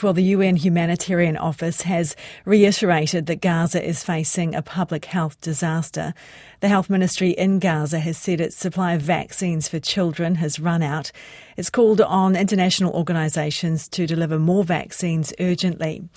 Well, the UN Humanitarian Office has reiterated that Gaza is facing a public health disaster. The health ministry in Gaza has said its supply of vaccines for children has run out. It's called on international organisations to deliver more vaccines urgently.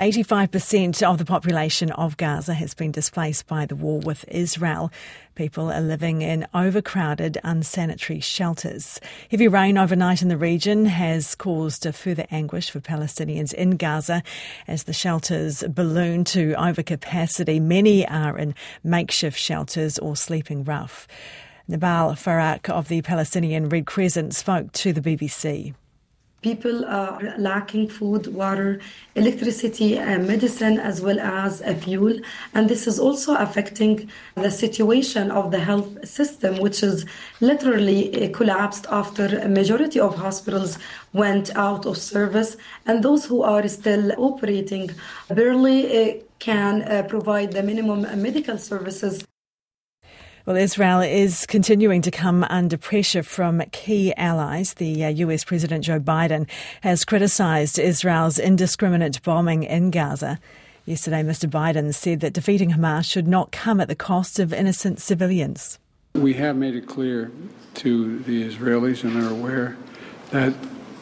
85% of the population of Gaza has been displaced by the war with Israel. People are living in overcrowded, unsanitary shelters. Heavy rain overnight in the region has caused further anguish for Palestinians in Gaza as the shelters balloon to overcapacity. Many are in makeshift shelters or sleeping rough. Nebal Farsakh of the Palestinian Red Crescent spoke to the BBC. People are lacking food, water, electricity, and medicine, as well as fuel. And this is also affecting the situation of the health system, which is literally eh, collapsed after a majority of hospitals went out of service. And those who are still operating barely eh, can eh, provide the minimum medical services. Well, Israel is continuing to come under pressure from key allies. The US uh, President Joe Biden has criticised Israel's indiscriminate bombing in Gaza. Yesterday, Mr. Biden said that defeating Hamas should not come at the cost of innocent civilians. We have made it clear to the Israelis, and they're aware, that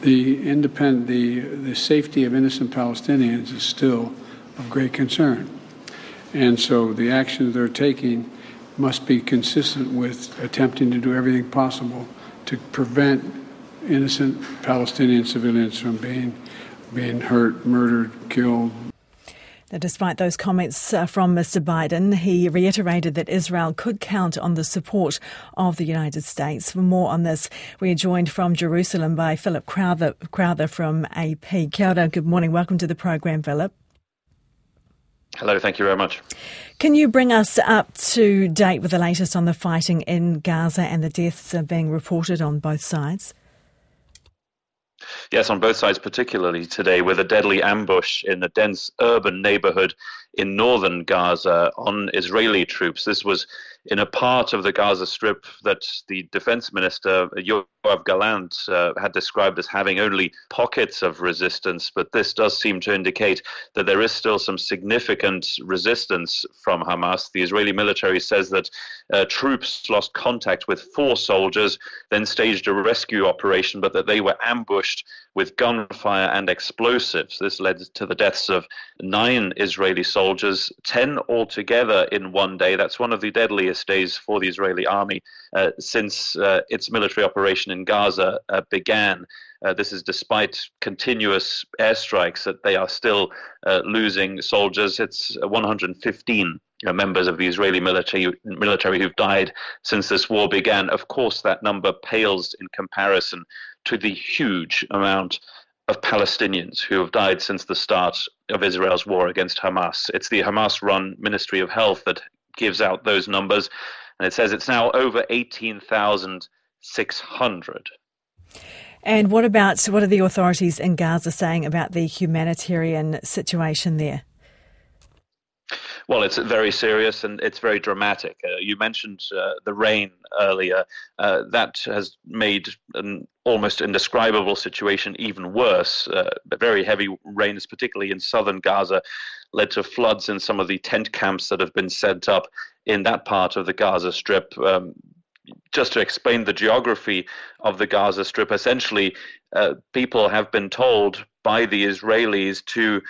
the independent, the, the safety of innocent Palestinians is still of great concern. And so the actions they're taking must be consistent with attempting to do everything possible to prevent innocent Palestinian civilians from being being hurt, murdered, killed. Now, despite those comments uh, from Mr. Biden, he reiterated that Israel could count on the support of the United States. For more on this, we are joined from Jerusalem by Philip Crowther, Crowther from AP. Kia ora, good morning. Welcome to the program, Philip. Hello, thank you very much. Can you bring us up to date with the latest on the fighting in Gaza and the deaths being reported on both sides? Yes, on both sides, particularly today, with a deadly ambush in a dense urban neighborhood in northern Gaza on Israeli troops. This was in a part of the Gaza Strip that the defense minister, Yoav Gallant, uh, had described as having only pockets of resistance. But this does seem to indicate that there is still some significant resistance from Hamas. The Israeli military says that uh, troops lost contact with four soldiers, then staged a rescue operation, but that they were ambushed with gunfire and explosives. This led to the deaths of nine Israeli soldiers, 10 altogether in one day. That's one of the deadliest days for the Israeli army uh, since uh, its military operation in Gaza uh, began. Uh, this is despite continuous airstrikes that they are still uh, losing soldiers. It's 115 members of the Israeli military military who've died since this war began. Of course, that number pales in comparison to the huge amount of Palestinians who have died since the start of Israel's war against Hamas. It's the Hamas run Ministry of Health that gives out those numbers, and it says it's now over 18,600. And what about what are the authorities in Gaza saying about the humanitarian situation there? Well, it's very serious and it's very dramatic. Uh, you mentioned uh, the rain earlier. Uh, that has made an almost indescribable situation even worse. Uh, very heavy rains, particularly in southern Gaza, led to floods in some of the tent camps that have been set up in that part of the Gaza Strip. Um, just to explain the geography of the Gaza Strip, essentially, uh, people have been told by the Israelis to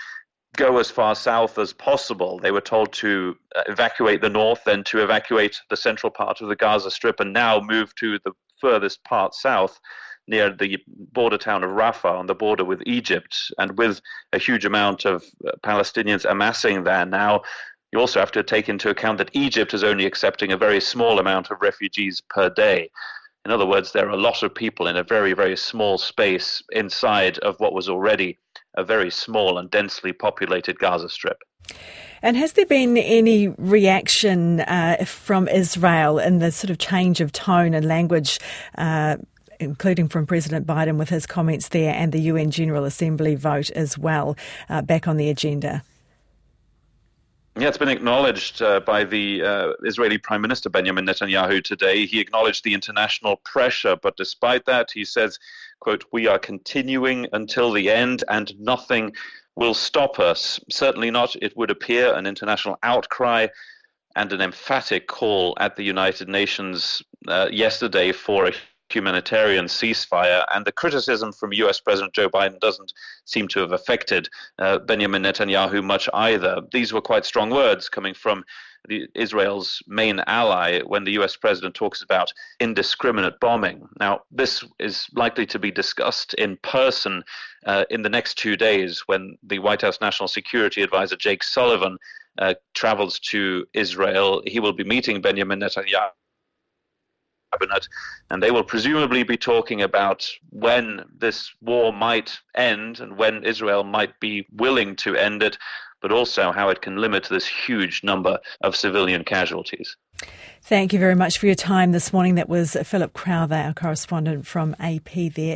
go as far south as possible. They were told to uh, evacuate the north, then to evacuate the central part of the Gaza Strip, and now move to the furthest part south near the border town of Rafah on the border with Egypt. And with a huge amount of uh, Palestinians amassing there now, you also have to take into account that Egypt is only accepting a very small amount of refugees per day. In other words, there are a lot of people in a very, very small space inside of what was already a very small and densely populated Gaza Strip. And has there been any reaction uh, from Israel in the sort of change of tone and language? Uh, including from President Biden with his comments there and the UN General Assembly vote as well, uh, back on the agenda? Yeah, it's been acknowledged uh, by the uh, Israeli Prime Minister Benjamin Netanyahu today. He acknowledged the international pressure, but despite that, he says, quote, we are continuing until the end and nothing will stop us. Certainly not, it would appear, an international outcry and an emphatic call at the United Nations uh, yesterday for a humanitarian ceasefire. And the criticism from US President Joe Biden doesn't seem to have affected uh, Benjamin Netanyahu much either. These were quite strong words coming from the, Israel's main ally when the US president talks about indiscriminate bombing. Now, this is likely to be discussed in person uh, in the next two days when the White House National Security Advisor Jake Sullivan uh, travels to Israel. He will be meeting Benjamin Netanyahu cabinet, and they will presumably be talking about when this war might end and when Israel might be willing to end it, but also how it can limit this huge number of civilian casualties. Thank you very much for your time this morning. That was Philip Crowther, our correspondent from AP there.